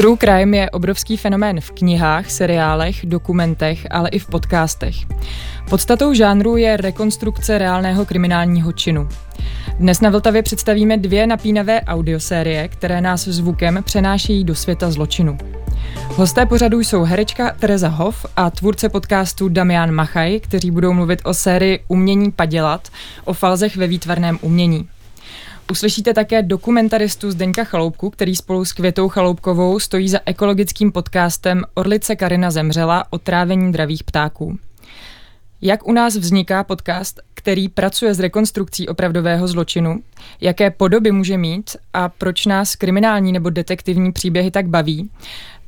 True crime je obrovský fenomén v knihách, seriálech, dokumentech, ale i v podcastech. Podstatou žánru je rekonstrukce reálného kriminálního činu. Dnes na Vltavě představíme dvě napínavé audiosérie, které nás zvukem přenášejí do světa zločinu. Hosté pořadu jsou herečka Tereza Hoff a tvůrce podcastu Damian Machaj, kteří budou mluvit o sérii Umění padělat, o falzech ve výtvarném umění. Uslyšíte také dokumentaristu Zdeňka Chaloupku, který spolu s Květou Chaloupkovou stojí za ekologickým podcastem Orlice Karina zemřela o trávení dravých ptáků. Jak u nás vzniká podcast, který pracuje s rekonstrukcí opravdového zločinu, jaké podoby může mít a proč nás kriminální nebo detektivní příběhy tak baví,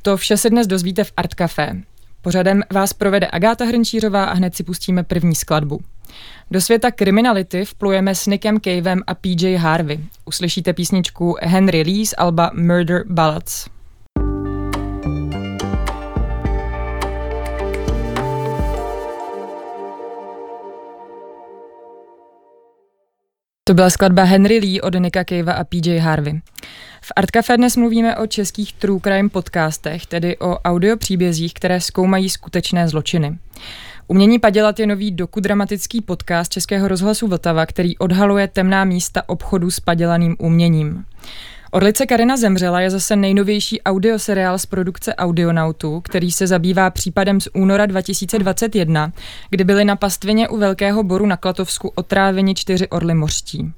to vše se dnes dozvíte v Art Café. Pořadem vás provede Agáta Hrnčířová a hned si pustíme první skladbu. Do světa kriminality vplujeme s Nickem Cavem a PJ Harvey. Uslyšíte písničku Henry Lee z alba Murder Ballads. To byla skladba Henry Lee od Nicka Cavea a PJ Harvey. V Art Café dnes mluvíme o českých true crime podcastech, tedy o audio příbězích, které zkoumají skutečné zločiny. Umění padělat je nový dokudramatický podcast Českého rozhlasu Vltava, který odhaluje temná místa obchodu s padělaným uměním. Orlice Karina zemřela je zase nejnovější audioseriál z produkce Audionautu, který se zabývá případem z února 2021, kdy byly na pastvině u Velkého boru na Klatovsku otráveni čtyři orly mořští.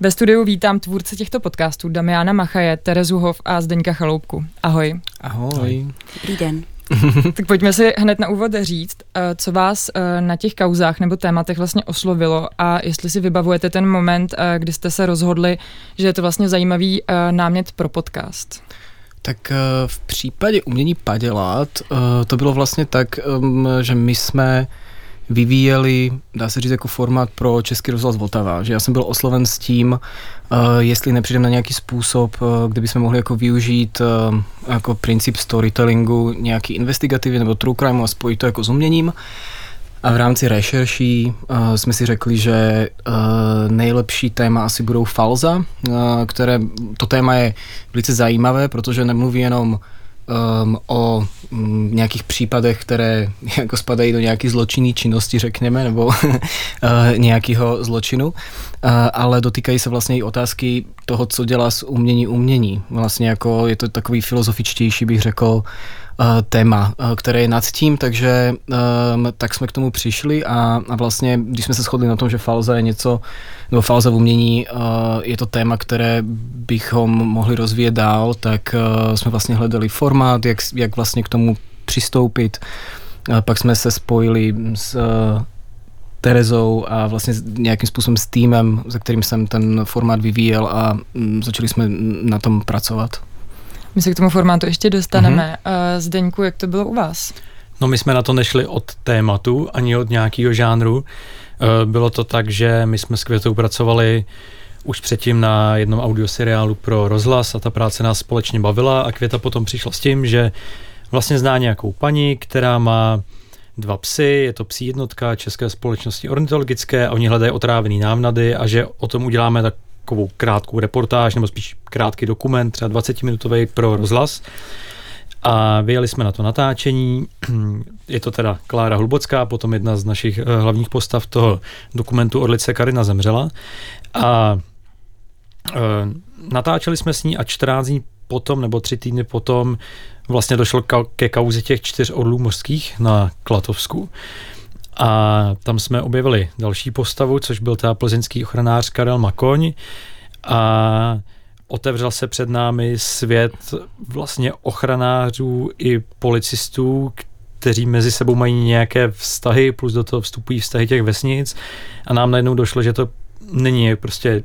Ve studiu vítám tvůrce těchto podcastů Damiana Machaje, Terezu Hov a Zdeňka Chaloupku. Ahoj. Ahoj. Dobrý den. tak pojďme si hned na úvod říct, eh, co vás eh, na těch kauzách nebo tématech vlastně oslovilo a jestli si vybavujete ten moment, eh, kdy jste se rozhodli, že je to vlastně zajímavý námět pro podcast. Tak v případě umění padělat to bylo vlastně tak, že my jsme vyvíjeli, dá se říct, jako formát pro Český rozhlas Vltava, že já jsem byl osloven s tím, uh, jestli nepřijdem na nějaký způsob, uh, kde bychom mohli jako využít uh, jako princip storytellingu nějaký investigativy nebo true crime a spojit to jako s uměním. A v rámci rešerší uh, jsme si řekli, že uh, nejlepší téma asi budou falza, uh, které to téma je velice zajímavé, protože nemluví jenom um, o um, nějakých případech, které jako spadají do nějaké zločinné činnosti, řekněme, nebo uh, nějakého zločinu, uh, ale dotýkají se vlastně i otázky toho, co dělá s umění umění. Vlastně jako je to takový filozofičtější, bych řekl, téma, eh, které je nad tím, takže um, tak jsme k tomu přišli a, a vlastně, když jsme se shodli na tom, že falza je něco, nebo falza v umění uh, je to téma, které bychom mohli rozvíjet dál, tak uh, jsme vlastně hledali formát, jak, jak vlastně k tomu přistoupit. Uh, pak jsme se spojili s uh, Terezou a vlastně nějakým způsobem s týmem, za kterým jsem ten formát vyvíjel a um, začali jsme na tom pracovat. My se k tomu formátu ještě dostaneme. Mm-hmm. Zdeňku, jak to bylo u vás? No my jsme na to nešli od tématu, ani od nějakého žánru. Eh, bylo to tak, že my jsme s Květou pracovali už předtím na jednom audioseriálu pro rozhlas a ta práce nás společně bavila a Květa potom přišla s tím, že vlastně zná nějakou paní, která má dva psy, je to psí jednotka České společnosti ornitologické a oni hledají otrávený návnady a že o tom uděláme tak takovou krátkou reportáž, nebo spíš krátký dokument, třeba 20-minutový pro rozhlas. A vyjeli jsme na to natáčení. Je to teda Klára Hlubocká, potom jedna z našich eh, hlavních postav toho dokumentu Orlice Karina zemřela. A e, natáčeli jsme s ní a 14 dní potom, nebo tři týdny potom, vlastně došlo ke kauze těch čtyř orlů mořských na Klatovsku. A tam jsme objevili další postavu, což byl ta plzeňský ochranář Karel Makoň. A otevřel se před námi svět vlastně ochranářů i policistů, kteří mezi sebou mají nějaké vztahy, plus do toho vstupují vztahy těch vesnic a nám najednou došlo, že to není prostě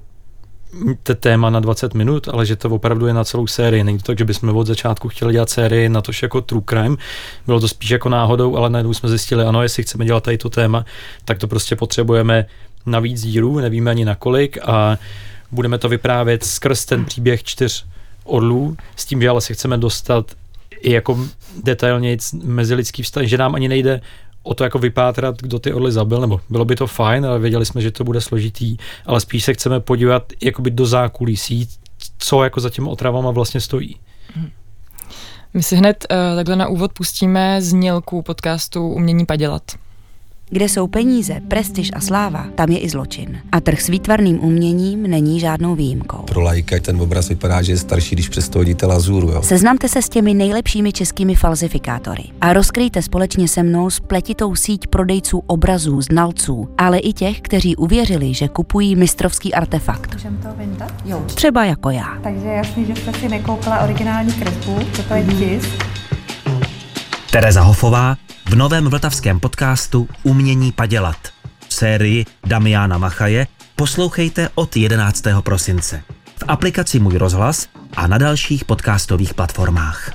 to téma na 20 minut, ale že to opravdu je na celou sérii. Není to tak, že bychom od začátku chtěli dělat sérii na to jako true crime. Bylo to spíš jako náhodou, ale najednou jsme zjistili, ano, jestli chceme dělat tady to téma, tak to prostě potřebujeme na víc dílů, nevíme ani na kolik a budeme to vyprávět skrz ten příběh čtyř orlů, s tím, že ale se chceme dostat i jako detailně mezilidský vztah, že nám ani nejde o to jako vypátrat, kdo ty orly zabil, nebo bylo by to fajn, ale věděli jsme, že to bude složitý, ale spíš se chceme podívat jakoby do zákulisí, co jako za těmi otravama vlastně stojí. Hmm. My si hned uh, takhle na úvod pustíme znělku podcastu Umění padělat. Kde jsou peníze, prestiž a sláva, tam je i zločin. A trh s výtvarným uměním není žádnou výjimkou. Pro lajka ten obraz vypadá, že je starší, když přesto hodíte lazuru. Jo. Seznamte se s těmi nejlepšími českými falzifikátory a rozkryjte společně se mnou spletitou síť prodejců obrazů, znalců, ale i těch, kteří uvěřili, že kupují mistrovský artefakt. Můžeme to vyndat? Jo. Třeba jako já. Takže jasný, že jste si nekoupila originální kresbu, to je tisk. Tereza Hofová v novém vltavském podcastu Umění padělat. V sérii Damiana Machaje poslouchejte od 11. prosince. V aplikaci Můj rozhlas a na dalších podcastových platformách.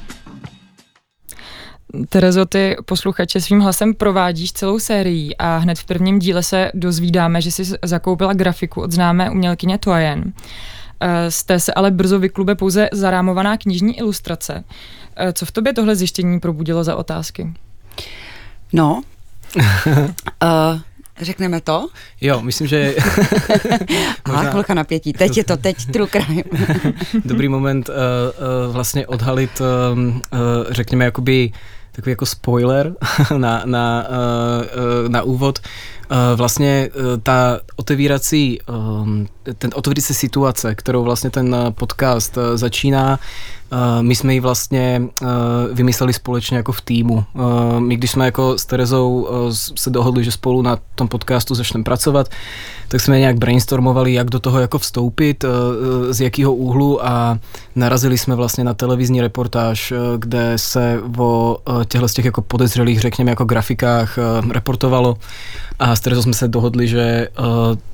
Terezo, ty posluchače svým hlasem provádíš celou sérii a hned v prvním díle se dozvídáme, že jsi zakoupila grafiku od známé umělkyně Toyen. Z té se ale brzo vyklube pouze zarámovaná knižní ilustrace. Co v tobě tohle zjištění probudilo za otázky? No, uh, řekneme to? Jo, myslím, že... Aha, možná... chvilka napětí, teď je to, teď true crime. Dobrý moment uh, uh, vlastně odhalit, uh, uh, řekněme, jakoby takový jako spoiler na, na, uh, na úvod. Uh, vlastně uh, ta otevírací, um, ten otevírací situace, kterou vlastně ten podcast začíná, my jsme ji vlastně vymysleli společně jako v týmu. My když jsme jako s Terezou se dohodli, že spolu na tom podcastu začneme pracovat, tak jsme nějak brainstormovali, jak do toho jako vstoupit, z jakého úhlu a narazili jsme vlastně na televizní reportáž, kde se o těchto těch jako podezřelých, řekněme, jako grafikách reportovalo a s Terezou jsme se dohodli, že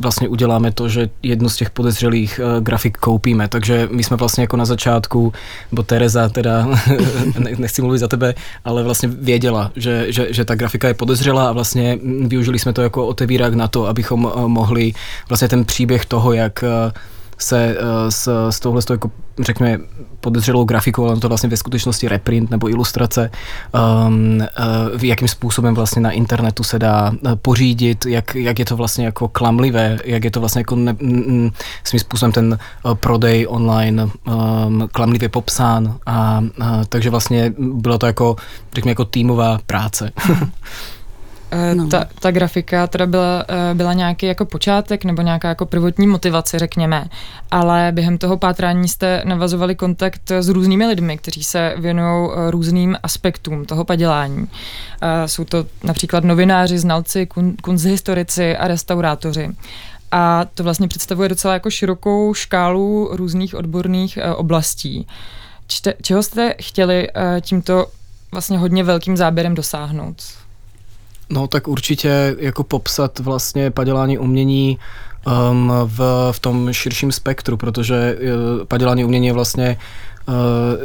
vlastně uděláme to, že jednu z těch podezřelých grafik koupíme, takže my jsme vlastně jako na začátku nebo Tereza teda, nechci mluvit za tebe, ale vlastně věděla, že, že, že ta grafika je podezřelá a vlastně využili jsme to jako otevírák na to, abychom eh, mohli vlastně ten příběh toho, jak eh, se uh, s, s touhle jako, řekněme, podezřelou grafikou, ale to vlastně ve skutečnosti reprint nebo ilustrace, um, uh, jakým způsobem vlastně na internetu se dá uh, pořídit, jak, jak je to vlastně jako klamlivé, jak je to vlastně jako ne, m, svým způsobem ten prodej online um, klamlivě popsán a uh, takže vlastně bylo to jako, řekněme, jako týmová práce. Eh, no. Ta, ta grafika teda byla, eh, byla nějaký jako počátek nebo nějaká jako prvotní motivace, řekněme, ale během toho pátrání jste navazovali kontakt s různými lidmi, kteří se věnují eh, různým aspektům toho padělání. Jsou to například novináři, znalci, kun, kunzhistorici a restaurátoři. A to vlastně představuje docela jako širokou škálu různých odborných oblastí. Čte, čeho jste chtěli tímto vlastně hodně velkým záběrem dosáhnout? No tak určitě jako popsat vlastně padělání umění um, v, v tom širším spektru, protože uh, padělání umění je vlastně uh,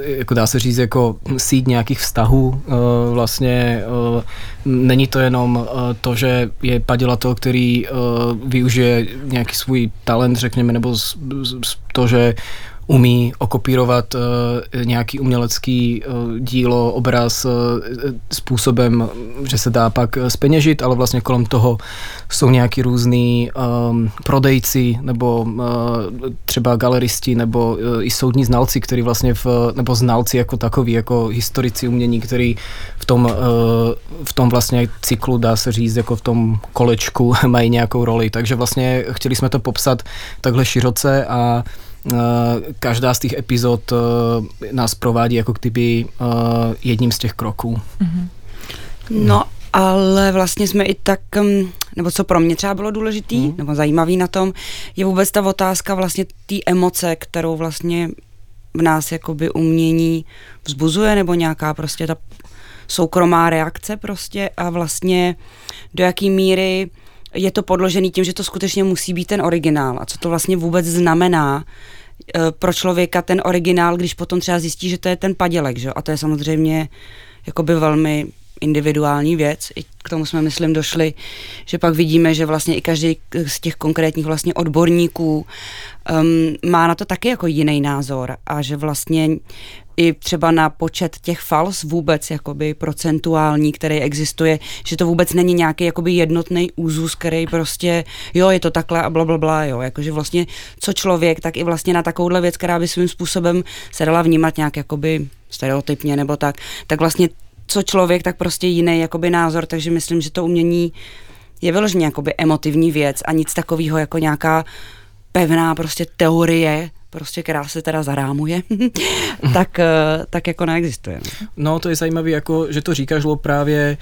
jako dá se říct jako síť nějakých vztahů. Uh, vlastně uh, není to jenom uh, to, že je padělatel, který uh, využije nějaký svůj talent, řekněme, nebo z, z, to, že umí okopírovat uh, nějaký umělecký uh, dílo, obraz uh, způsobem, že se dá pak speněžit, ale vlastně kolem toho jsou nějaký různý um, prodejci nebo uh, třeba galeristi nebo uh, i soudní znalci, který vlastně v, nebo znalci jako takový, jako historici umění, který v tom, uh, v tom vlastně cyklu, dá se říct, jako v tom kolečku mají nějakou roli. Takže vlastně chtěli jsme to popsat takhle široce a Eh, každá z těch epizod eh, nás provádí jako kdyby eh, jedním z těch kroků. Mhm. No, ale vlastně jsme i tak, mm, nebo co pro mě třeba bylo důležitý, mm. nebo zajímavý na tom, je vůbec ta otázka vlastně té emoce, kterou vlastně v nás jakoby umění vzbuzuje, nebo nějaká prostě ta soukromá reakce prostě a vlastně do jaký míry je to podložený tím, že to skutečně musí být ten originál a co to vlastně vůbec znamená e, pro člověka ten originál, když potom třeba zjistí, že to je ten padělek, že? a to je samozřejmě jakoby velmi individuální věc. I k tomu jsme, myslím, došli, že pak vidíme, že vlastně i každý z těch konkrétních vlastně odborníků um, má na to taky jako jiný názor a že vlastně i třeba na počet těch fals vůbec jakoby procentuální, který existuje, že to vůbec není nějaký jakoby jednotný úzus, který prostě, jo, je to takhle a bla, bla, bla, jo, jakože vlastně co člověk, tak i vlastně na takovouhle věc, která by svým způsobem se dala vnímat nějak jakoby stereotypně nebo tak, tak vlastně co člověk, tak prostě jiný jakoby názor, takže myslím, že to umění je vyloženě jakoby emotivní věc a nic takového jako nějaká pevná prostě teorie, prostě, která se teda zarámuje, tak, eh, tak jako neexistuje. No to je zajímavé, jako, že to říkáš, právě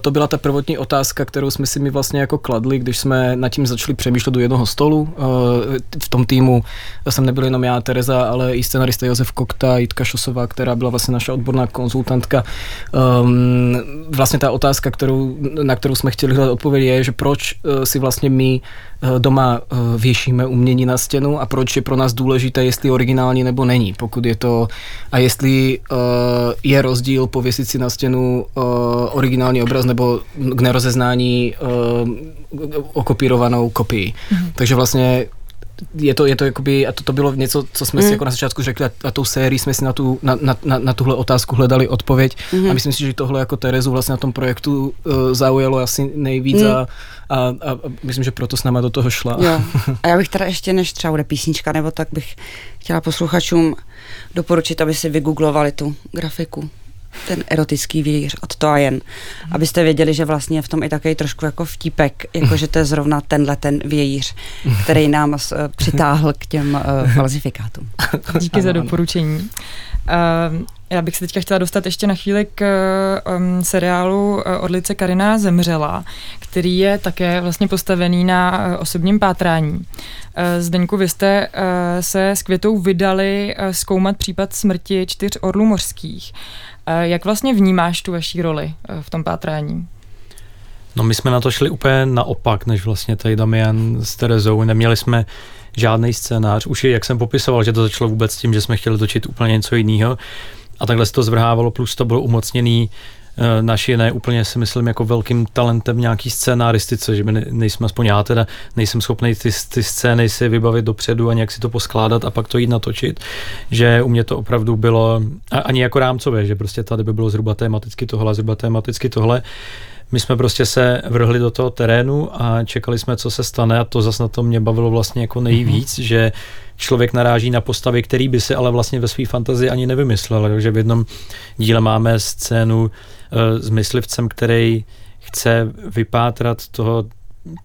to byla ta prvotní otázka, kterou jsme si mi vlastně jako kladli, když jsme nad tím začali přemýšlet do jednoho stolu. Eh, v tom týmu jsem nebyl jenom já, Tereza, ale i scenarista Josef Kokta, Jitka Šosová, která byla vlastně naša odborná konzultantka. Ehm, vlastně ta otázka, kterou, na kterou jsme chtěli hledat odpověď, je, že proč eh, si vlastně my doma věšíme umění na stěnu a proč je pro nás důležité, jestli originální nebo není. Pokud je to, a jestli je rozdíl pověsit si na stěnu originální obraz obraz nebo k nerozeznání uh, okopírovanou kopii. Mm-hmm. Takže vlastně je to, je to jakoby, a to, to bylo něco, co jsme mm. si jako na začátku řekli a, a tou sérii jsme si na, tu, na, na, na, na tuhle otázku hledali odpověď mm. a myslím si, že tohle jako Terezu vlastně na tom projektu uh, zaujalo asi nejvíc mm. a, a, a myslím, že proto s náma do toho šla. Jo. A já bych teda ještě, než třeba bude písnička, nebo tak bych chtěla posluchačům doporučit, aby si vygooglovali tu grafiku ten erotický vějíř od to a jen. Abyste věděli, že vlastně je v tom i takový trošku jako vtípek, jako že to je zrovna tenhle ten vějíř, který nám uh, přitáhl k těm uh, falzifikátům. Díky za doporučení. Uh, já bych se teďka chtěla dostat ještě na chvíli k um, seriálu Orlice Karina zemřela, který je také vlastně postavený na uh, osobním pátrání. Uh, Zdeňku, vy jste uh, se s Květou vydali uh, zkoumat případ smrti čtyř orlů mořských. Jak vlastně vnímáš tu vaší roli eh, v tom pátrání? No my jsme na to šli úplně naopak, než vlastně tady Damian s Terezou. Neměli jsme žádný scénář. Už je, jak jsem popisoval, že to začalo vůbec tím, že jsme chtěli točit úplně něco jiného. A takhle se to zvrhávalo, plus to bylo umocněný Eh, naši ne úplně si myslím jako velkým talentem nějaký scénaristice, že my nejsme, aspoň já teda, nejsem schopný ty, ty scény si vybavit dopředu a nějak si to poskládat a pak to jít natočit, že u mě to opravdu bylo, ani jako rámcové, že prostě tady by bylo zhruba tematicky tohle, zhruba tematicky tohle, my jsme prostě se vrhli do toho terénu a čekali jsme, co se stane a to zase na to mě bavilo vlastně jako nejvíc, mm-hmm. že člověk naráží na postavy, který by si ale vlastně ve své fantazii ani nevymyslel. Takže v jednom díle máme scénu, Eh, s myslivcem, který chce vypátrat toho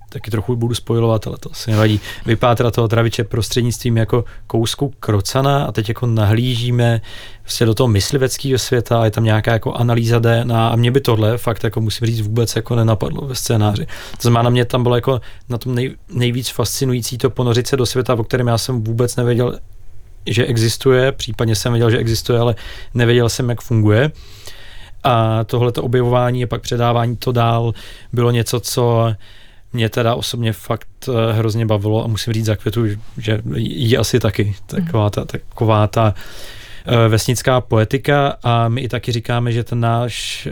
taky trochu budu spojovat, ale to asi nevadí, vypátrat toho traviče prostřednictvím jako kousku krocana a teď jako nahlížíme vlastně do toho mysliveckého světa je tam nějaká jako analýza DNA a mě by tohle fakt jako musím říct vůbec jako nenapadlo ve scénáři. To znamená, na mě tam bylo jako na tom nej, nejvíc fascinující to ponořit se do světa, o kterém já jsem vůbec nevěděl, že existuje, případně jsem věděl, že existuje, ale nevěděl jsem, jak funguje. A tohleto objevování a pak předávání to dál bylo něco, co mě teda osobně fakt eh, hrozně bavilo a musím říct za květu, že jí asi taky taková ta, taková ta eh, vesnická poetika a my i taky říkáme, že ten náš eh,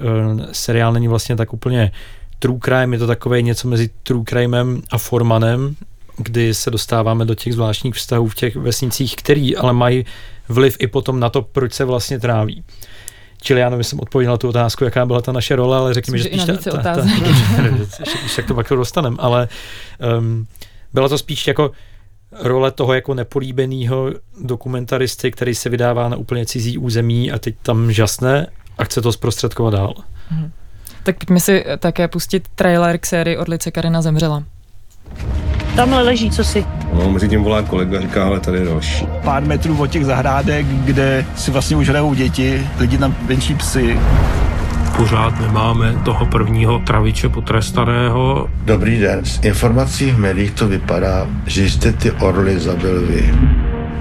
seriál není vlastně tak úplně true crime, je to takové něco mezi true crimem a formanem, kdy se dostáváme do těch zvláštních vztahů v těch vesnicích, který ale mají vliv i potom na to, proč se vlastně tráví. Čili já nevím, jsem odpověděl na tu otázku, jaká byla ta naše role, ale řekněme, že spíš ta, ta, ta, ta, to pak dostaneme, ale um, bylo to spíš jako role toho jako nepolíbeného dokumentaristy, který se vydává na úplně cizí území a teď tam žasne a chce to zprostředkovat dál. Hmm. Tak pojďme si také pustit trailer k sérii Orlice Karina zemřela. Tamhle leží, co si? No, mezi tím volá kolega, říká, ale tady je další. Pár metrů od těch zahrádek, kde si vlastně už hrajou děti, lidi tam venčí psy. Pořád nemáme toho prvního traviče potrestaného. Dobrý den. Z informací v médiích to vypadá, že jste ty orly zabil vy.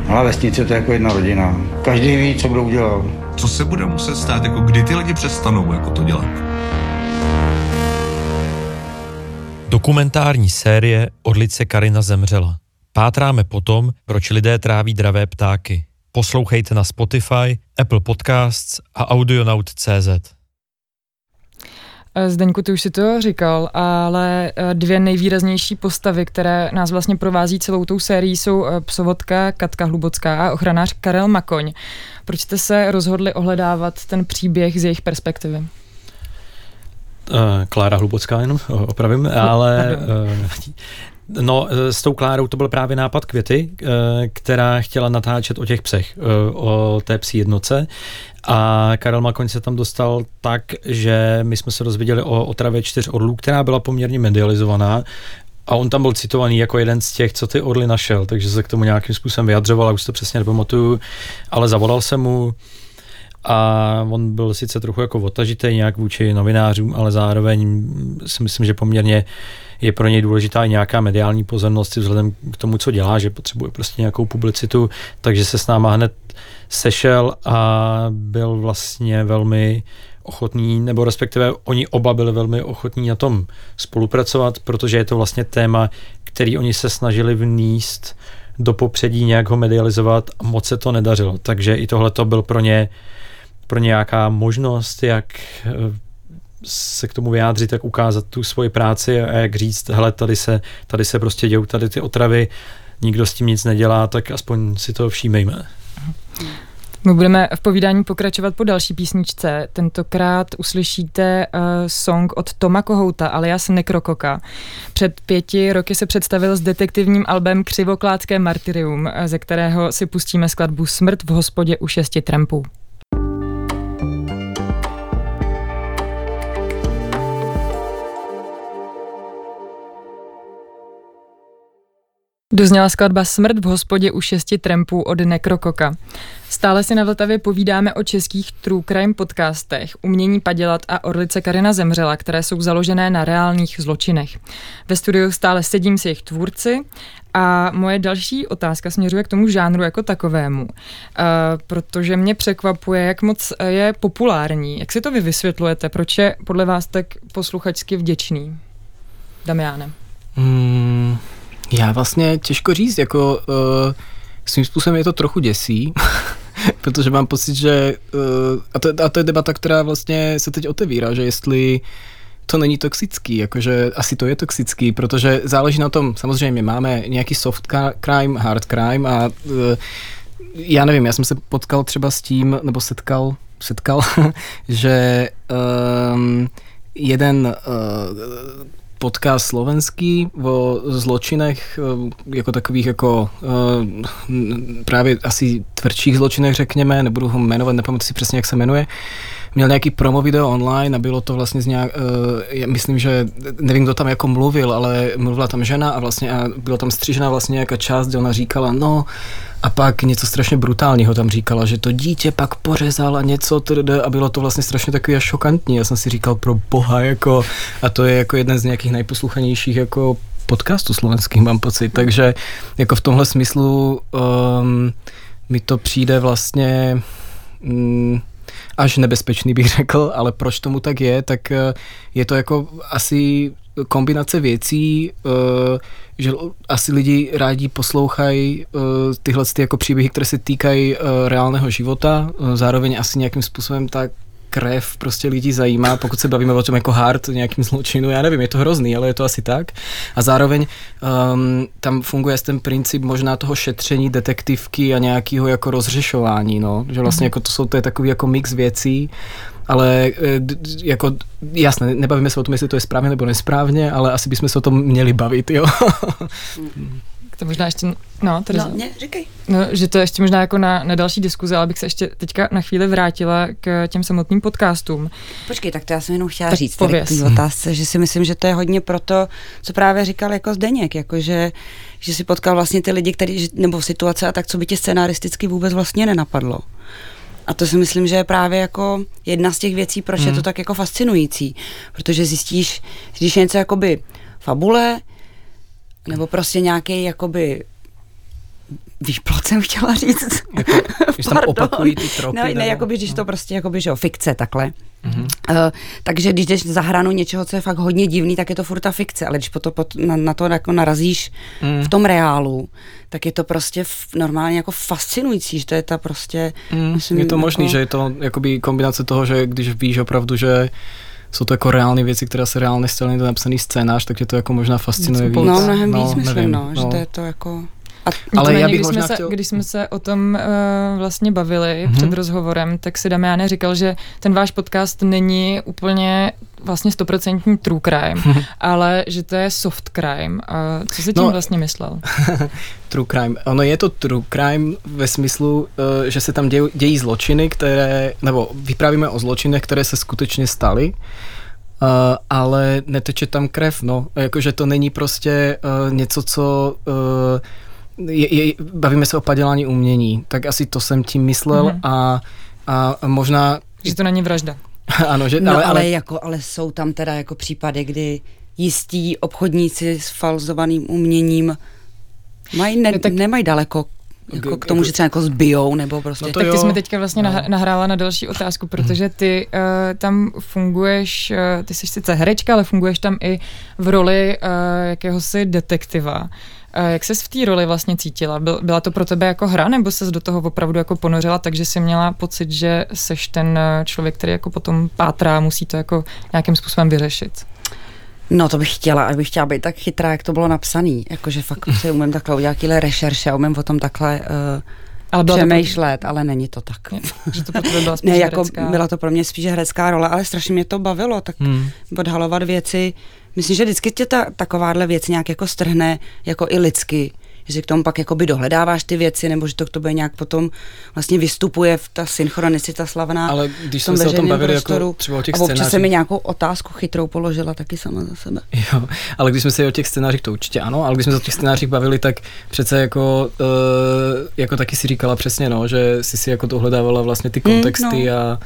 Ale vesnice to je jako jedna rodina. Každý ví, co kdo udělal. Co se bude muset stát, jako kdy ty lidi přestanou jako to dělat? Dokumentární série Orlice Karina zemřela. Pátráme potom, proč lidé tráví dravé ptáky. Poslouchejte na Spotify, Apple Podcasts a Audionaut.cz. Eh, Zdeňku, ty už si to říkal, ale eh, dvě nejvýraznější postavy, které nás vlastně provází celou tou sérií, jsou eh, psovodka Katka Hlubocká a ochranář Karel Makoň. Proč jste se rozhodli ohledávat ten příběh z jejich perspektivy? Uh, Klára Hlubocká jenom, opravím, ale uh, No, s tou Klárou to byl právě nápad Květy, která chtěla natáčet o těch psech, o té psí jednoce. A Karel Makoň se tam dostal tak, že my jsme se dozvěděli o otravě čtyř orlů, která byla poměrně medializovaná a on tam byl citovaný jako jeden z těch, co ty orly našel, takže se k tomu nějakým způsobem vyjadřoval, a už to přesně nepamatuju, ale zavolal jsem mu a on byl sice trochu jako otažitý nějak vůči novinářům, ale zároveň si myslím, že poměrně je pro něj důležitá i nějaká mediální pozornost vzhledem k tomu, co dělá, že potřebuje prostě nějakou publicitu, takže se s náma hned sešel a byl vlastně velmi ochotní, nebo respektive oni oba byli velmi ochotní na tom spolupracovat, protože je to vlastně téma, který oni se snažili vníst do popředí, nějak ho medializovat a moc se to nedařilo. Takže i tohle to byl pro ně pro nějaká možnost, jak eh, se k tomu vyjádřit, jak ukázat tu svoji práci a jak říct, hele, tady se, tady se prostě dějou tady ty otravy, nikdo s tím nic nedělá, tak aspoň si to všímejme. My budeme v povídání pokračovat po další písničce. Tentokrát uslyšíte uh, song od Toma Kohouta alias Nekrokoka. Před pěti roky se představil s detektivním albem Křivokládské martyrium, ze kterého si pustíme skladbu Smrt v hospodě u šesti trampů. Dozněla skladba Smrt v hospodě u šesti trampů od Nekrokoka. Stále si na Vltavě povídáme o českých true crime podcastech, umění padělat a Orlice Karina zemřela, které jsou založené na reálných zločinech. Ve studiu stále sedím s jejich tvůrci a moje další otázka směřuje k tomu žánru jako takovému, uh, protože mě překvapuje, jak moc je populární. Jak si to vy vysvětlujete? Proč je podle vás tak posluchačsky vděčný? Damiáne. Hmm. Já vlastně těžko říct, jako uh, svým způsobem je to trochu děsí, protože mám pocit, že uh, a, to, a to je debata, která vlastně se teď otevírá, že jestli to není toxický, jakože asi to je toxický, protože záleží na tom, samozřejmě máme nějaký soft crime, hard crime a uh, já nevím, já jsem se potkal třeba s tím, nebo setkal, setkal, že um, jeden uh, podcast slovenský o zločinech, eh, jako takových jako eh, právě asi tvrdších zločinech, řekněme, nebudu ho jmenovat, nepamatuji si přesně, jak se jmenuje, měl nějaký promo video online a bylo to vlastně z nějak, uh, myslím, že nevím, kdo tam jako mluvil, ale mluvila tam žena a vlastně a bylo tam střížena vlastně nějaká část, kde ona říkala, no a pak něco strašně brutálního tam říkala, že to dítě pak pořezal a něco a bylo to vlastně strašně takový až šokantní. Já jsem si říkal pro boha, jako, a to je jako jeden z nějakých nejposluchanějších jako podcastů slovenských, mám pocit. Takže jako v tomhle smyslu um, mi to přijde vlastně um, až nebezpečný, bych řekl, ale proč tomu tak je, tak eh, je to jako asi kombinace věcí, eh, že asi lidi rádi poslouchají eh, tyhle ty jako příběhy, které se týkají reálného života, zároveň asi nějakým způsobem tak krev prostě lidi zajímá, pokud se bavíme o tom jako hard, nějakým zločinu, já nevím, je to hrozný, ale je to asi tak. A zároveň um, tam funguje ten princip možná toho šetření, detektivky a nějakého jako rozřešování, no, že vlastně mhm. jako to jsou to je takový jako mix věcí, ale eh, jako jasné, nebavíme se o tom, jestli to je správně nebo nesprávně, ale asi bychom se o tom měli bavit, jo. To možná ještě, no, Tereza. No, mě, říkej. No, že to ještě možná jako na, na další diskuze, ale bych se ještě teďka na chvíli vrátila k těm samotným podcastům. Počkej, tak to já jsem jenom chtěla tak říct tady k otázce, že si myslím, že to je hodně proto, co právě říkal jako Zdeněk, jako že, že si potkal vlastně ty lidi, který, nebo situace a tak, co by tě scenaristicky vůbec vlastně nenapadlo. A to si myslím, že je právě jako jedna z těch věcí, proč hmm. je to tak jako fascinující. Protože zjistíš, když je něco jakoby fabule, nebo prostě nějaký jakoby výplot jsem chtěla říct. Jako, když tam opakují ty tropy. Ne, ne, nebo... jakoby, když to prostě, jakoby, že jo, fikce takhle. Mm-hmm. Uh, takže když jdeš za hranu něčeho, co je fakt hodně divný, tak je to furt ta fikce, ale když potom pot, na, na to jako narazíš mm. v tom reálu, tak je to prostě f, normálně jako fascinující, že to je ta prostě... Mm. Myslím, je to možný, jako... že je to jakoby kombinace toho, že když víš opravdu, že jsou to jako reální věci, které se reálně staly, to napsaný scénář, takže to jako možná fascinuje víc. No, mnohem víc no, myslím, nevím, no, že no. to je to jako... A ale já bych když, jsme se, chtěl... když jsme se o tom uh, vlastně bavili mm-hmm. před rozhovorem, tak si Damiane říkal, že ten váš podcast není úplně vlastně stoprocentní true crime, ale že to je soft crime. A co si tím no, vlastně myslel? true crime. Ono je to true crime ve smyslu, uh, že se tam dějí, dějí zločiny, které, nebo vyprávíme o zločinech, které se skutečně staly. Uh, ale neteče tam krev, no. Jakože to není prostě uh, něco, co uh, je, je, bavíme se o padělání umění, tak asi to jsem tím myslel mm-hmm. a, a možná... Že to není vražda. ano, že, no, ale, ale, jako, ale jsou tam teda jako případy, kdy jistí obchodníci s falzovaným uměním mají ne, no, tak, nemají daleko jako k tomu, že třeba jako zbijou, nebo prostě. No tak ty jo. jsme teďka vlastně no. nahrála na další otázku, protože ty uh, tam funguješ, uh, ty jsi sice herečka, ale funguješ tam i v roli uh, jakéhosi detektiva. Jak ses v té roli vlastně cítila? Byla to pro tebe jako hra, nebo ses do toho opravdu jako ponořila, takže jsi měla pocit, že seš ten člověk, který jako potom pátrá, musí to jako nějakým způsobem vyřešit? No to bych chtěla, abych chtěla být tak chytrá, jak to bylo napsaný. Jakože fakt si umím takhle udělat takové rešerše a umím o tom takhle uh, ale přemýšlet, to... ale není to tak. Ne, že to pro tebe byla spíš ne, jako byla to pro mě spíš herecká role, ale strašně mě to bavilo, tak hmm. odhalovat věci. Myslím, že vždycky tě ta, takováhle věc nějak jako strhne, jako i lidsky že k tomu pak jakoby dohledáváš ty věci, nebo že to k tobě nějak potom vlastně vystupuje v ta synchronicita slavná Ale když jsme se o tom bavili jako prostoru, jako třeba o těch a občas se mi nějakou otázku chytrou položila taky sama za sebe. Jo, ale když jsme se o těch scénářích, to určitě ano, ale když jsme se o těch scénářích bavili, tak přece jako, uh, jako taky si říkala přesně, no, že jsi si jako dohledávala vlastně ty kontexty mm, no. a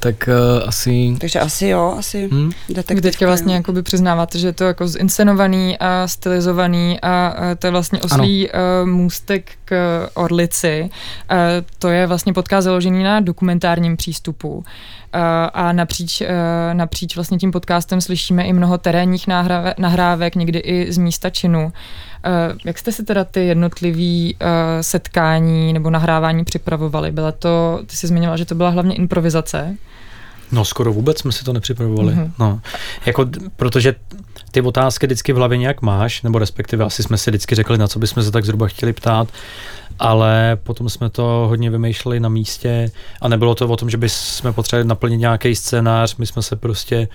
tak uh, asi... Takže asi jo, asi hmm? Vy teďka vlastně jakoby přiznáváte, že je to jako zinscenovaný a stylizovaný a, a to je vlastně oslý uh, můstek k Orlici. Uh, to je vlastně podcast založený na dokumentárním přístupu. Uh, a napříč, uh, napříč vlastně tím podcastem slyšíme i mnoho terénních nahrávek, nahrávek někdy i z místa činu. Uh, jak jste si teda ty jednotlivý uh, setkání nebo nahrávání připravovali? Byla to, ty jsi zmiňovala, že to byla hlavně improvizace. No skoro vůbec jsme si to nepřipravovali. Mm-hmm. No. Jako, protože ty otázky vždycky v hlavě nějak máš, nebo respektive asi jsme si vždycky řekli, na co bychom se tak zhruba chtěli ptát, ale potom jsme to hodně vymýšleli na místě a nebylo to o tom, že bychom potřebovali naplnit nějaký scénář, my jsme se prostě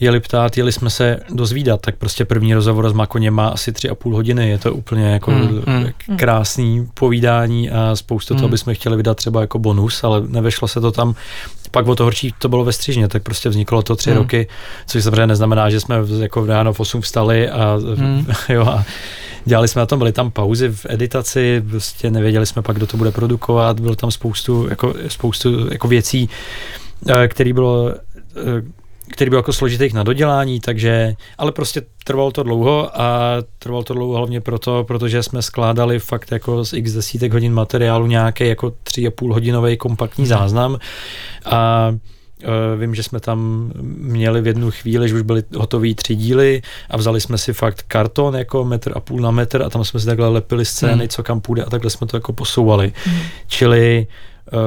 jeli ptát, jeli jsme se dozvídat, tak prostě první rozhovor s Makoněm má asi tři a půl hodiny, je to úplně jako mm, mm, krásný povídání a spoustu mm. toho bychom chtěli vydat třeba jako bonus, ale nevešlo se to tam. Pak o to horší to bylo ve střížně, tak prostě vzniklo to tři mm. roky, což samozřejmě neznamená, že jsme jako ráno v 8 vstali a, mm. jo, a dělali jsme na tom, byly tam pauzy v editaci, prostě nevěděli jsme pak, kdo to bude produkovat, bylo tam spoustu, jako, spoustu jako věcí, eh, které bylo eh, který byl jako složitých na dodělání, takže, ale prostě trvalo to dlouho a trvalo to dlouho hlavně proto, protože jsme skládali fakt jako z x desítek hodin materiálu nějaký jako tři a půl hodinový kompaktní mhm. záznam a Uh, vím, že jsme tam měli v jednu chvíli, že už byly hotové tři díly a vzali jsme si fakt karton jako metr a půl na metr a tam jsme si takhle lepili scény, mm. co kam půjde a takhle jsme to jako posouvali. Mm. Čili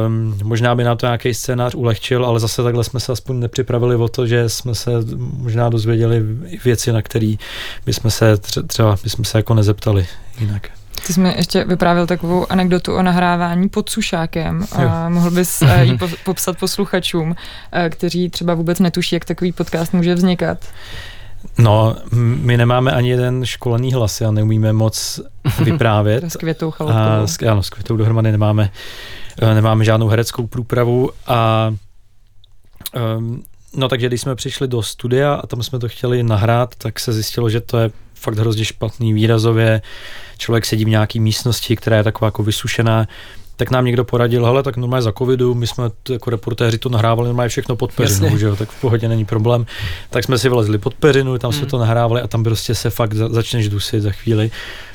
Um, možná by nám to nějaký scénář ulehčil, ale zase takhle jsme se aspoň nepřipravili o to, že jsme se možná dozvěděli věci, na které bychom se třeba bychom se jako nezeptali jinak. Ty jsi mi ještě vyprávěl takovou anekdotu o nahrávání pod sušákem. A mohl bys eh, ji popsat posluchačům, eh, kteří třeba vůbec netuší, jak takový podcast může vznikat? No, my nemáme ani jeden školený hlas a neumíme moc vyprávět. s květou a s, ano, s květou dohromady nemáme, nemáme žádnou hereckou průpravu a um, no takže když jsme přišli do studia a tam jsme to chtěli nahrát, tak se zjistilo, že to je fakt hrozně špatný výrazově. Člověk sedí v nějaké místnosti, která je taková jako vysušená, tak nám někdo poradil, hele, tak normálně za covidu, my jsme jako reportéři to nahrávali normálně všechno pod peřinu, že jo, tak v pohodě není problém. Tak jsme si vylezli pod peřinu, tam hmm. jsme to nahrávali a tam prostě se fakt začneš dusit za chvíli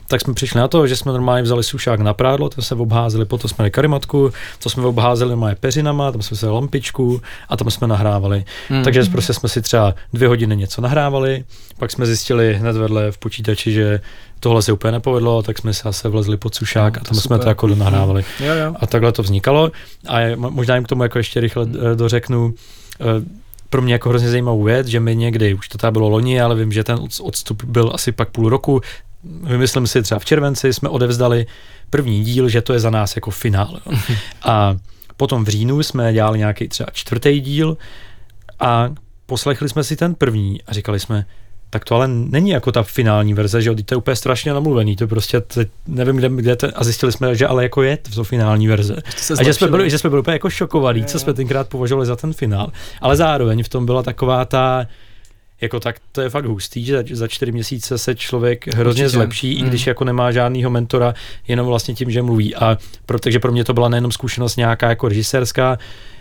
tak jsme přišli na to, že jsme normálně vzali sušák na prádlo, ten se obházeli, potom jsme měli karimatku, to jsme obházeli normálně peřinama, tam jsme se lampičku a tam jsme nahrávali. Mm. Takže prostě jsme si třeba dvě hodiny něco nahrávali, pak jsme zjistili hned vedle v počítači, že tohle se úplně nepovedlo, tak jsme se zase vlezli pod sušák no, a tam super. jsme to jako nahrávali. Jo, jo. A takhle to vznikalo. A možná jim k tomu jako ještě rychle eh, dořeknu, eh, pro mě jako hrozně zajímavou věc, že mi někdy, už to tady bylo loni, ale vím, že ten odstup byl asi pak půl roku, vymyslím si třeba v červenci, jsme odevzdali první díl, že to je za nás jako finál. Jo. A potom v říjnu jsme dělali nějaký třeba čtvrtý díl a poslechli jsme si ten první a říkali jsme, tak to ale není jako ta finální verze, že jo, to je úplně strašně namluvený, to prostě, teď nevím, kde, kde to, a zjistili jsme, že ale jako je to finální verze. A že jsme, byli, že jsme byli úplně jako šokovaní, co jsme tenkrát považovali za ten finál, ale zároveň v tom byla taková ta, jako tak to je fakt hustý, že za čtyři měsíce se člověk hrozně Určitě. zlepší, hmm. i když jako nemá žádného mentora, jenom vlastně tím, že mluví. A pro, takže pro mě to byla nejenom zkušenost nějaká jako režisérská,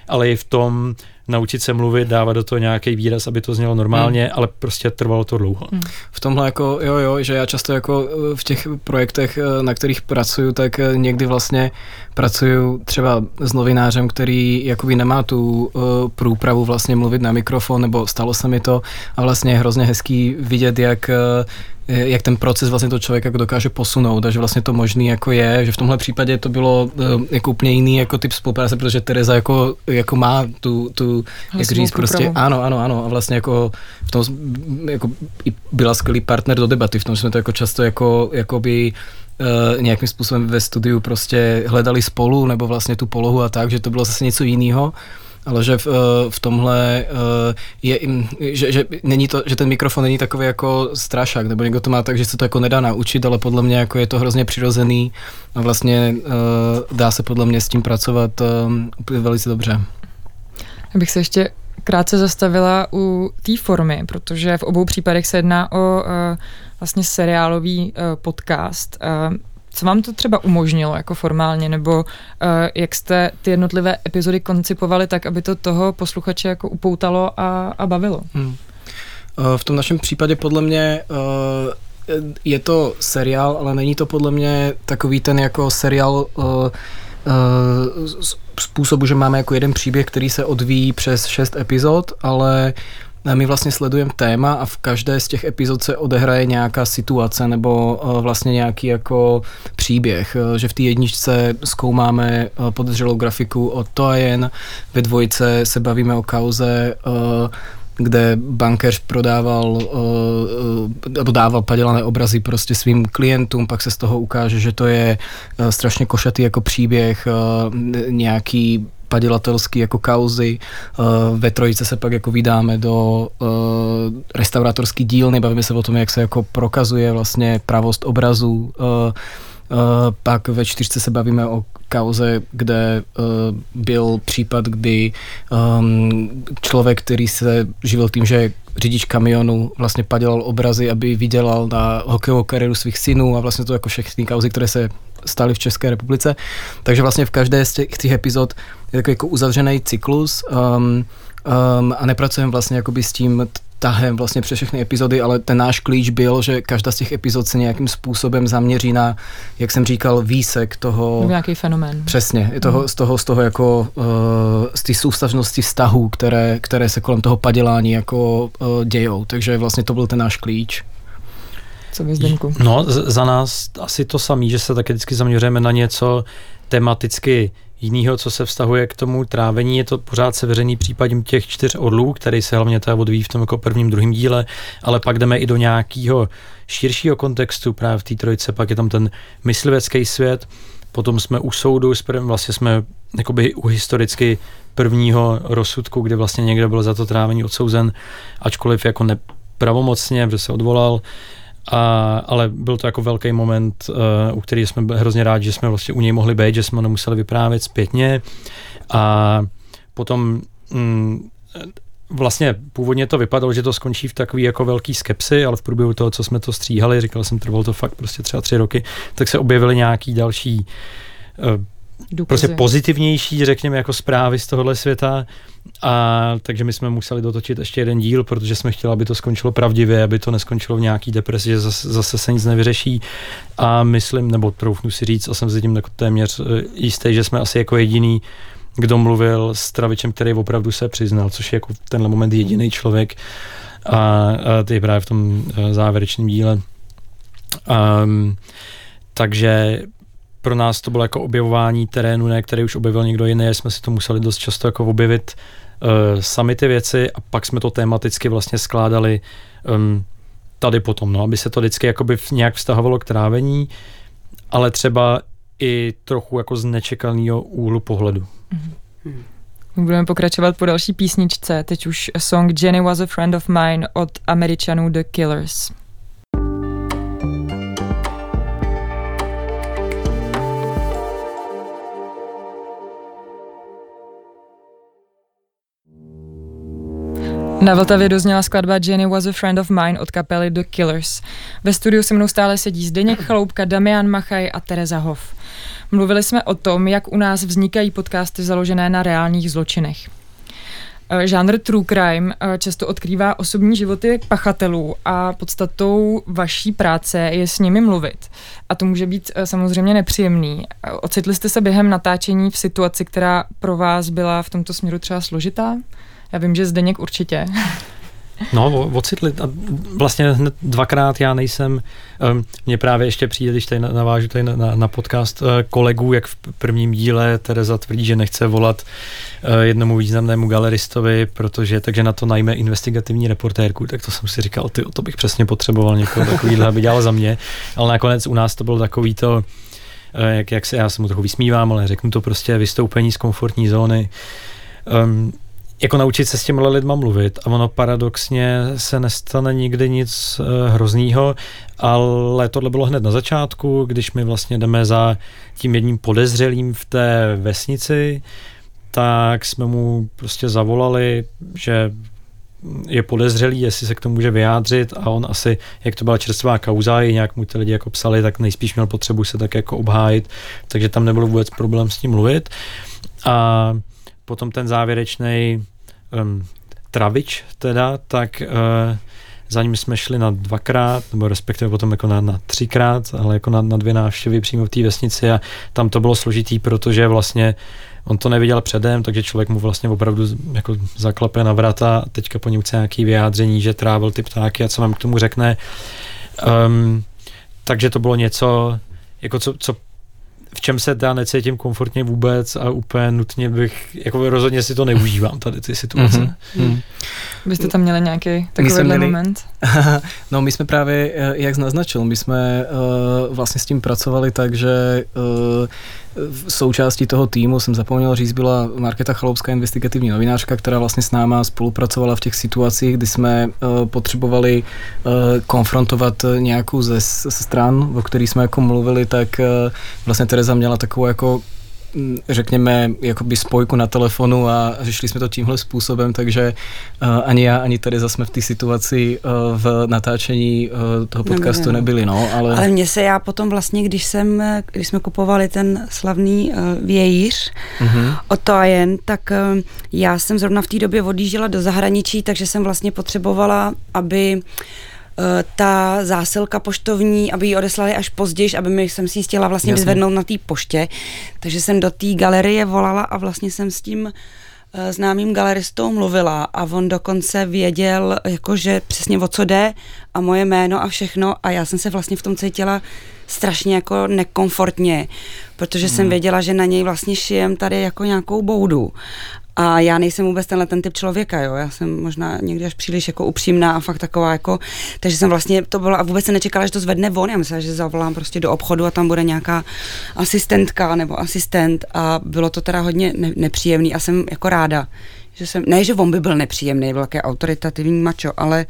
ale i v tom naučit se mluvit, dávat do toho nějaký výraz, aby to znělo normálně, hmm. ale prostě trvalo to dlouho. Hmm. V tomhle jako, jo, jo, že já často jako eh, v těch projektech, eh, na kterých pracuju, tak eh, někdy vlastně pracuju třeba s novinářem, který jakoby nemá tu uh, průpravu vlastně mluvit na mikrofon, nebo stalo se mi to a vlastně je hrozně hezký vidět, jak uh, jak ten proces vlastně to člověk jako dokáže posunout a že vlastně to možný jako je, že v tomhle případě to bylo jako úplně jiný jako typ spolupráce, protože Tereza jako, jako má tu, tu jak říct, prostě ano, ano, ano. A vlastně jako v tom jako byla skvělý partner do debaty, v tom jsme to jako často jako, jakoby Uh, nějakým způsobem ve studiu prostě hledali spolu, nebo vlastně tu polohu a tak, že to bylo zase něco jiného. Ale že v, eh, v tomhle eh, je, že, že, není to, že ten mikrofon není takový jako strašák, nebo někdo to má tak, že se to jako nedá naučit, ale podle mě jako je to hrozně přirozený a vlastně dá se podle mě s tím pracovat velice dobře. Já bych se ještě krátce zastavila u té formy, protože v obou případech se jedná o uh, vlastně seriálový uh, podcast. Uh, co vám to třeba umožnilo jako formálně, nebo uh, jak jste ty jednotlivé epizody koncipovali tak, aby to toho posluchače jako upoutalo a, a bavilo? Hmm. V tom našem případě podle mě uh, je to seriál, ale není to podle mě takový ten jako seriál uh, uh, způsobu, že máme jako jeden příběh, který se odvíjí přes šest epizod, ale my vlastně sledujeme téma a v každé z těch epizod se odehraje nějaká situace nebo eh, vlastně nějaký jako příběh, eh, že v té jedničce zkoumáme eh, podezřelou grafiku o Toajen, ve dvojce se bavíme o kauze kde bankéř prodával nebo dával padělané obrazy prostě svým klientům, pak se z toho ukáže, že to je strašně košatý jako příběh, nějaký padělatelský jako kauzy. Eh, ve trojice se pak jako vydáme do eh, restaurátorský dílny, bavíme se o tom, jak se jako prokazuje vlastně pravost obrazu. Eh, pak ve čtyřce se bavíme o kauze, kde byl případ, kdy ehm, člověk, který se živil tím, že řidič kamionu vlastně padělal obrazy, aby vydělal na hokejovou kariéru svých synů a vlastně to jako všechny kauzy, které se staly v České republice. Takže vlastně v každé z těch, těch epizod je takový jako uzavřený cyklus um, um, a nepracujeme vlastně jakoby s tím tahem vlastně přes všechny epizody, ale ten náš klíč byl, že každá z těch epizod se nějakým způsobem zaměří na, jak jsem říkal, výsek toho... Nějaký fenomén. Přesně, je toho, mm. z toho, z toho jako, uh, z té soustavnosti vztahů, které, které se kolem toho padělání jako uh, dějou. Takže vlastně to byl ten náš klíč. Co vy, Zdenku? No, za nás asi to samé, že se taky vždycky zaměřujeme na něco tematicky jiného, co se vztahuje k tomu trávení. Je to pořád seveřený případím těch čtyř orlů, který se hlavně teda odvíjí v tom jako prvním, druhém díle, ale pak jdeme i do nějakého širšího kontextu právě v té trojice, pak je tam ten myslivecký svět, potom jsme u soudu, vlastně jsme jakoby u historicky prvního rozsudku, kde vlastně někdo byl za to trávení odsouzen, ačkoliv jako nepravomocně, protože se odvolal, a, ale byl to jako velký moment, uh, u který jsme hrozně rádi, že jsme vlastně u něj mohli být, že jsme nemuseli vyprávět zpětně. A potom mm, vlastně původně to vypadalo, že to skončí v takový jako velký skepsy, ale v průběhu toho, co jsme to stříhali, říkal jsem, trvalo to fakt prostě třeba tři roky, tak se objevily nějaký další uh, Důkazy. prostě pozitivnější, řekněme, jako zprávy z tohohle světa. A takže my jsme museli dotočit ještě jeden díl, protože jsme chtěli, aby to skončilo pravdivě, aby to neskončilo v nějaký depresi, že zase, zase se nic nevyřeší. A myslím, nebo troufnu si říct, a jsem si tím jako téměř eh, jistý, že jsme asi jako jediný, kdo mluvil s Travičem, který opravdu se přiznal, což je jako v tenhle moment jediný člověk. A, a ty právě v tom eh, závěrečném díle. Um, takže pro nás to bylo jako objevování terénu, ne, který už objevil někdo jiný, jsme si to museli dost často jako objevit uh, sami ty věci a pak jsme to tematicky vlastně skládali um, tady potom, no, aby se to vždycky jakoby nějak vztahovalo k trávení, ale třeba i trochu jako z nečekaného úhlu pohledu. Mm-hmm. Budeme pokračovat po další písničce, teď už song Jenny was a friend of mine od Američanů The Killers. Na Vltavě dozněla skladba Jenny was a friend of mine od kapely The Killers. Ve studiu se mnou stále sedí Zdeněk Chaloupka, Damian Machaj a Tereza Hoff. Mluvili jsme o tom, jak u nás vznikají podcasty založené na reálných zločinech. Eh, žánr true crime eh, často odkrývá osobní životy pachatelů a podstatou vaší práce je s nimi mluvit. A to může být eh, samozřejmě nepříjemný. Ocitli jste se během natáčení v situaci, která pro vás byla v tomto směru třeba složitá? Já vím, že Zdeněk určitě. No, ocitli. A vlastně hned dvakrát já nejsem, mně právě ještě přijde, když tady navážu tady na, na, na podcast uh, kolegů, jak v prvním díle Tereza tvrdí, že nechce volat uh, jednomu významnému galeristovi, protože takže na to najme investigativní reportérku, tak to jsem si říkal, ty, to bych přesně potřeboval někoho takovýhle, aby dělal za mě, ale nakonec u nás to bylo takový to, uh, jak, jak se, já se mu trochu vysmívám, ale řeknu to prostě vystoupení z komfortní zóny. Um, jako naučit se s těmi lidma mluvit a ono paradoxně se nestane nikdy nic eh, hroznýho, ale tohle bylo hned na začátku, když my vlastně jdeme za tím jedním podezřelým v té vesnici, tak jsme mu prostě zavolali, že je podezřelý, jestli se k tomu může vyjádřit a on asi, jak to byla čerstvá kauza, i nějak mu ty lidi jako psali, tak nejspíš měl potřebu se tak jako obhájit, takže tam nebyl vůbec problém s tím mluvit. A potom ten závěrečný um, travič teda, tak uh, za ním jsme šli na dvakrát, nebo respektive potom jako na, na třikrát, ale jako na, na dvě návštěvy přímo v té vesnici a tam to bylo složitý, protože vlastně on to neviděl předem, takže člověk mu vlastně opravdu jako zaklepe na vrata a teďka po něm chce nějaký vyjádření, že trávil ty ptáky a co vám k tomu řekne. Um, takže to bylo něco, jako co, co v čem se já necítím komfortně vůbec a úplně nutně bych, jako rozhodně si to neužívám tady ty situace. Mm-hmm. Mm. Byste tam měli nějaký takový měli, moment? no my jsme právě, eh, jak naznačil, my jsme uh, vlastně s tím pracovali tak, že uh, v součástí toho týmu, jsem zapomněl říct, byla Marketa Chaloupská, investigativní novinářka, která vlastně s náma spolupracovala v těch situacích, kdy jsme uh, potřebovali uh, konfrontovat nějakou ze, stran, o kterých jsme jako mluvili, tak uh, vlastně Tereza měla takovou jako řekněme, jakoby spojku na telefonu a řešili jsme to tímhle způsobem, takže uh, ani já, ani tady zase v té situaci uh, v natáčení uh, toho podcastu nebyli, no, ale... Ale mně se já potom vlastně, když jsem, když jsme kupovali ten slavný uh, vějíř uh-huh. od Toajen, tak uh, já jsem zrovna v té době odjížděla do zahraničí, takže jsem vlastně potřebovala, aby uh, ta zásilka poštovní, aby ji odeslali až později, aby mi jsem si ji chtěla vlastně Jasně. vyzvednout na té poště. Takže jsem do té galerie volala a vlastně jsem s tím eh, známým galeristou mluvila a on dokonce věděl, jakože přesně o co jde a moje jméno a všechno a já jsem se vlastně v tom cítila strašně jako nekomfortně, protože hmm. jsem věděla, že na něj vlastně šijem tady jako nějakou boudu a já nejsem vůbec tenhle ten typ člověka, jo. Já jsem možná někdy až příliš jako upřímná a fakt taková jako, takže jsem vlastně to bylo a vůbec se nečekala, že to zvedne von. Já myslela, že zavolám prostě do obchodu a tam bude nějaká asistentka nebo asistent a bylo to teda hodně ne- nepříjemný a jsem jako ráda, že jsem, ne, že on by byl nepříjemný, byl také autoritativní mačo, ale,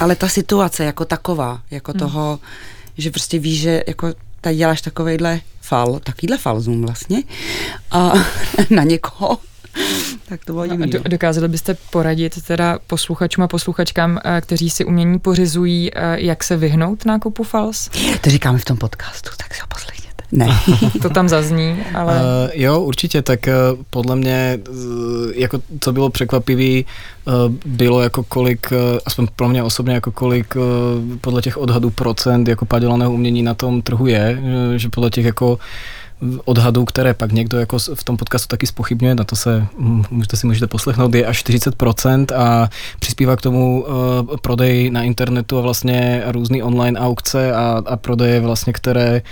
ale ta situace jako taková, jako hmm. toho, že prostě víš, že jako tady děláš takovejhle fal, takovýhle falzum vlastně a na někoho tak to bylo divný. No. Dokázali byste poradit teda posluchačům a posluchačkám, eh, kteří si umění pořizují, eh, jak se vyhnout nákupu fals? To říkáme v tom podcastu, tak si ho poslechněte. Ne. to tam zazní, ale... Uh, jo, určitě, tak uh, podle mě, uh, jako co bylo překvapivý, uh, bylo jako kolik, uh, aspoň pro mě osobně, jako kolik uh, podle těch odhadů procent jako padělaného umění na tom trhu je, uh, že podle těch jako odhadů, které pak někdo jako v tom podcastu taky spochybňuje, na to se můžete si můžete poslechnout, je až 40% a přispívá k tomu uh, prodej na internetu a vlastně různý online aukce a, a prodeje vlastně, které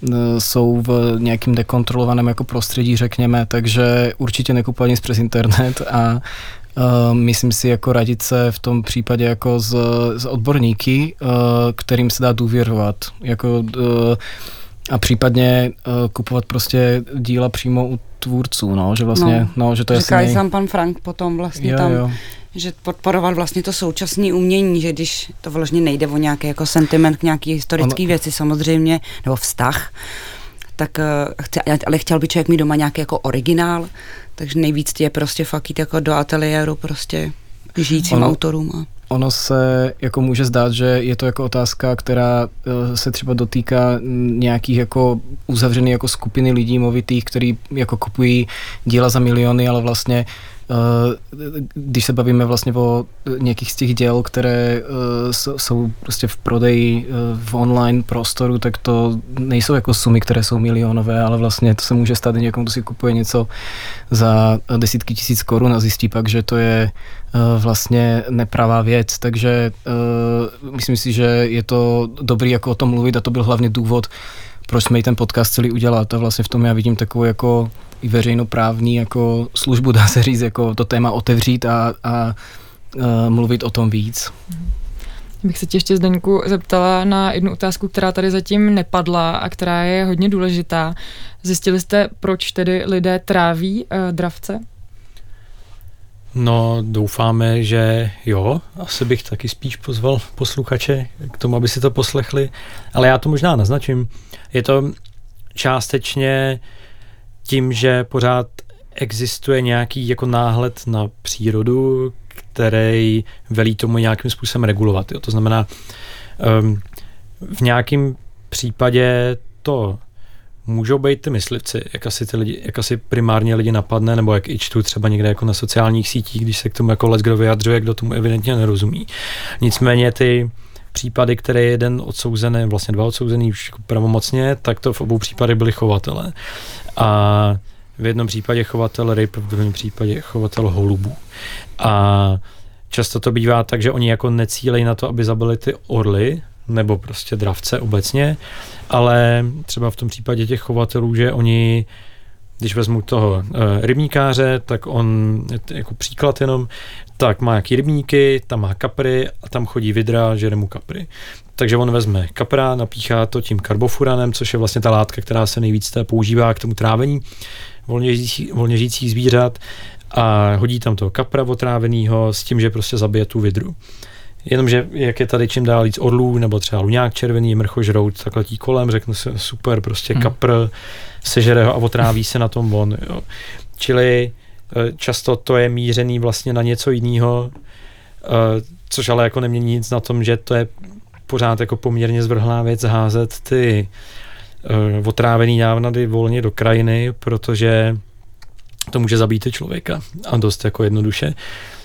uh, jsou v nějakým dekontrolovaném jako prostředí, řekněme, takže určitě nekupovat nic přes internet a Uh, myslím si jako radit se v tom případě jako s, s odborníky, uh, kterým se dá důvěřovat. Jako, uh, a případně uh, kupovat prostě díla přímo u tvůrců, no, že vlastně, no, no že to je Říká nej... sám pan Frank potom vlastně jo, tam, jo. že podporovat vlastně to současné umění, že když to vlastně nejde o nějaký jako sentiment k nějaký historické věci samozřejmě, nebo vztah, tak uh, chce, ale chtěl by člověk mít doma nějaký jako originál, takže nejvíc je prostě fakt jít jako do ateliéru prostě žijícím ono, autorům. A... Ono se jako může zdát, že je to jako otázka, která uh, se třeba dotýká nějakých jako uzavřených jako skupiny lidí movitých, který jako kupují díla za miliony, ale vlastně Eh, když se bavíme vlastně o nějakých z těch děl, které eh, jsou prostě v prodeji eh, v online prostoru, tak to nejsou jako sumy, které jsou milionové, ale vlastně to se může stát někomu, kdo si kupuje něco za desítky tisíc korun a zjistí pak, že to je vlastně nepravá věc, takže myslím si, že je to dobrý jako o tom mluvit a to byl hlavně důvod, proč jsme i ten podcast celý udělat. A vlastně v tom já vidím takovou jako i veřejnoprávní jako službu, dá se říct, jako to téma otevřít a, a, a mluvit o tom víc. Bych se tě ještě Zdeňku zeptala na jednu otázku, která tady zatím nepadla a která je hodně důležitá. Zjistili jste, proč tedy lidé tráví uh, dravce? No, doufáme, že jo. Asi bych taky spíš pozval posluchače k tomu, aby si to poslechli. Ale já to možná naznačím. Je to částečně uh, tím, že pořád existuje nějaký jako náhled na přírodu, který velí tomu nějakým způsobem regulovat. Jo. To znamená, um, v nějakém případě to můžou být ty myslivci, jak asi, ty lidi, jak asi primárně lidi napadne, nebo jak i čtu třeba někde jako na sociálních sítích, když se k tomu jako les kdo vyjadřuje, kdo tomu evidentně nerozumí. Nicméně ty případy, které je jeden odsouzený, vlastně dva odsouzený už jako pravomocně, tak to v obou případech byli chovatele a v jednom případě chovatel ryb, v druhém případě chovatel holubů. A často to bývá tak, že oni jako necílejí na to, aby zabili ty orly, nebo prostě dravce obecně, ale třeba v tom případě těch chovatelů, že oni když vezmu toho e, rybníkáře, tak on, jako příklad jenom, tak má jaký rybníky, tam má kapry a tam chodí vidra, žere mu kapry. Takže on vezme kapra, napíchá to tím karbofuranem, což je vlastně ta látka, která se nejvíc používá k tomu trávení volně, žijící, volně žijících zvířat a hodí tam toho kapra otráveného s tím, že prostě zabije tu vidru. Jenomže jak je tady čím dál víc orlů, nebo třeba luňák červený, mrchožrout, tak letí kolem, řeknu si super, prostě hmm. kapr, sežere ho a otráví se na tom on. Jo. Čili často to je mířený vlastně na něco jiného, eh, což ale jako nemění nic na tom, že to je pořád jako poměrně zvrhlá věc házet ty uh, otrávený návnady volně do krajiny, protože to může zabít člověka a dost jako jednoduše.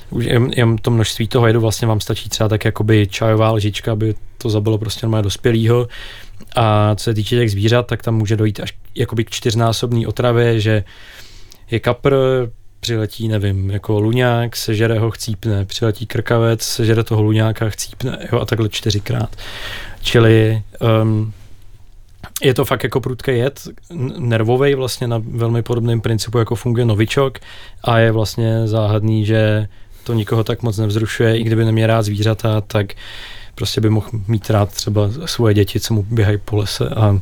Už jen, jen to množství toho jedu vlastně vám stačí třeba tak jakoby čajová lžička, aby to zabilo prostě normálně dospělýho. A co se týče těch zvířat, tak tam může dojít až jakoby k čtyřnásobný otravě, že je kapr, přiletí, nevím, jako luňák, sežere ho, chcípne, přiletí krkavec, sežere toho luňáka, chcípne, jo, a takhle čtyřikrát. Čili um, je to fakt jako prudký jed, nervový vlastně na velmi podobném principu, jako funguje novičok a je vlastně záhadný, že to nikoho tak moc nevzrušuje, i kdyby neměl rád zvířata, tak prostě by mohl mít rád třeba svoje děti, co mu běhají po lese a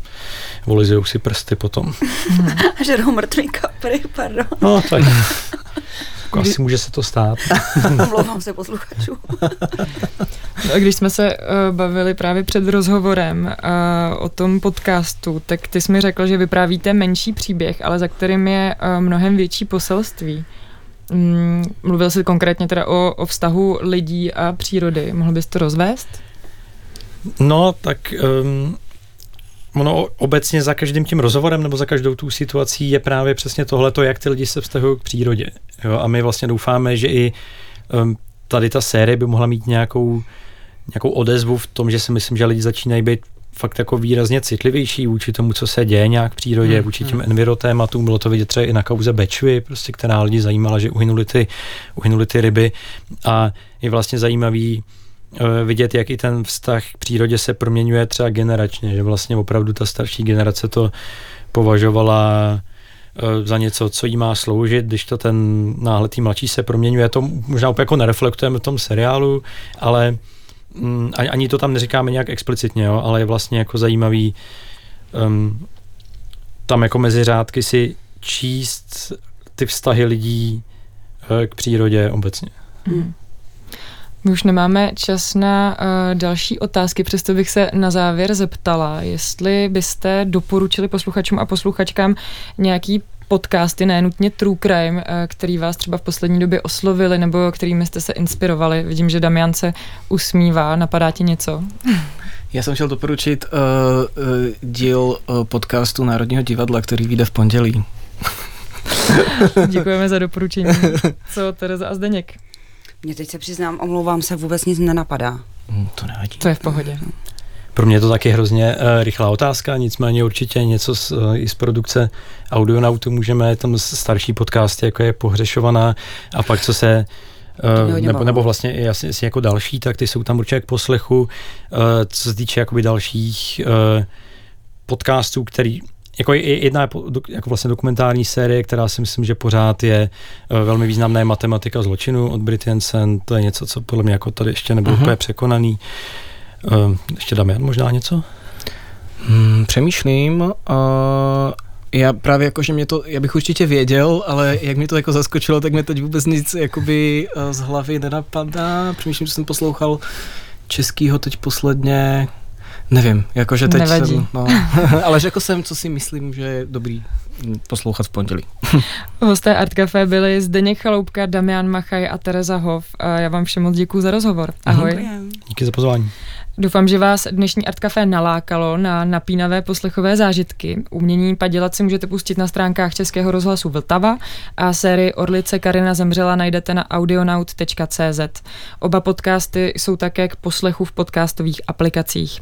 volizují si prsty potom. A žerou mrtvý kapry, pardon. No, tak jako asi může se to stát. Omlouvám se posluchačů. Když jsme se uh, bavili právě před rozhovorem uh, o tom podcastu, tak ty jsi mi řekl, že vyprávíte menší příběh, ale za kterým je uh, mnohem větší poselství. Mm, mluvil jsi konkrétně teda o, o vztahu lidí a přírody. Mohl bys to rozvést? No, tak um, ono obecně za každým tím rozhovorem nebo za každou tu situací je právě přesně tohleto, jak ty lidi se vztahují k přírodě. Jo? A my vlastně doufáme, že i um, tady ta série by mohla mít nějakou, nějakou odezvu v tom, že si myslím, že lidi začínají být fakt jako výrazně citlivější vůči tomu, co se děje nějak v přírodě, hmm. vůči těm hmm. envirotématům. Bylo to vidět třeba i na kauze Bečvy, prostě, která lidi zajímala, že uhynuli ty, uhynuli ty ryby. A je vlastně zajímavý vidět, jak i ten vztah k přírodě se proměňuje třeba generačně, že vlastně opravdu ta starší generace to považovala za něco, co jí má sloužit, když to ten náhletý mladší se proměňuje. To možná úplně jako nereflektujeme v tom seriálu, ale mm, ani to tam neříkáme nějak explicitně, jo, ale je vlastně jako zajímavý um, tam jako mezi řádky si číst ty vztahy lidí uh, k přírodě obecně. Hmm. My už nemáme čas na uh, další otázky, přesto bych se na závěr zeptala, jestli byste doporučili posluchačům a posluchačkám nějaký podcasty, ne nutně True Crime, eh, který vás třeba v poslední době oslovili nebo kterými jste se inspirovali. Vidím, že Damian se usmívá. Napadá ti něco? Já jsem chtěl doporučit uh, uh, díl uh, podcastu Národního divadla, který vyjde v pondělí. Děkujeme za doporučení. Co Tereza a Zdeněk? Mně teď se přiznám, omlouvám se, vůbec nic nenapadá. Hmm, to nevadí. To je v pohodě. Pro mě je to taky hrozně uh, rychlá otázka, nicméně určitě něco z, uh, i z produkce Audionautu můžeme, tam starší podcasty, jako je Pohřešovaná a pak co se Uh, nebo, nebo vlastně i asi, asi jako další, tak ty jsou tam určitě k poslechu. Uh, co se týče jakoby dalších uh, podcastů, který jako jedna je jako vlastně dokumentární série, která si myslím, že pořád je velmi významná je matematika zločinu od Brit Jensen. To je něco, co podle mě jako tady ještě nebylo uh-huh. úplně překonaný. Ještě dáme možná něco? Hmm, přemýšlím. Uh, já právě jako, že mě to, já bych určitě věděl, ale jak mi to jako zaskočilo, tak mi teď vůbec nic jakoby z hlavy nenapadá. Přemýšlím, že jsem poslouchal českýho teď posledně, nevím, jakože teď Nevadí. jsem, no, ale řekl jsem, co si myslím, že je dobrý poslouchat v pondělí. Hosté Art Café byli Zdeněk Chaloupka, Damian Machaj a Tereza Hov. A já vám všem moc děkuji za rozhovor. Ahoj. Děkujem. Díky za pozvání. Doufám, že vás dnešní Art Café nalákalo na napínavé poslechové zážitky. Umění padělat si můžete pustit na stránkách Českého rozhlasu Vltava a sérii Orlice Karina zemřela najdete na audionaut.cz. Oba podcasty jsou také k poslechu v podcastových aplikacích.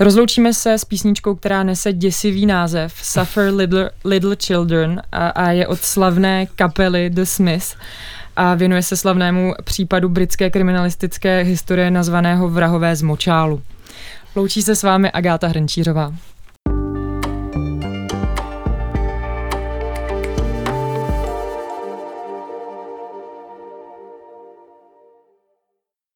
Rozloučíme se s písničkou, která nese děsivý název Suffer Little, Little Children a, a je od slavné kapely The Smiths a věnuje se slavnému případu britské kriminalistické historie nazvaného Vrahové z Močálu. Loučí se s vámi Agáta Hrnčířová.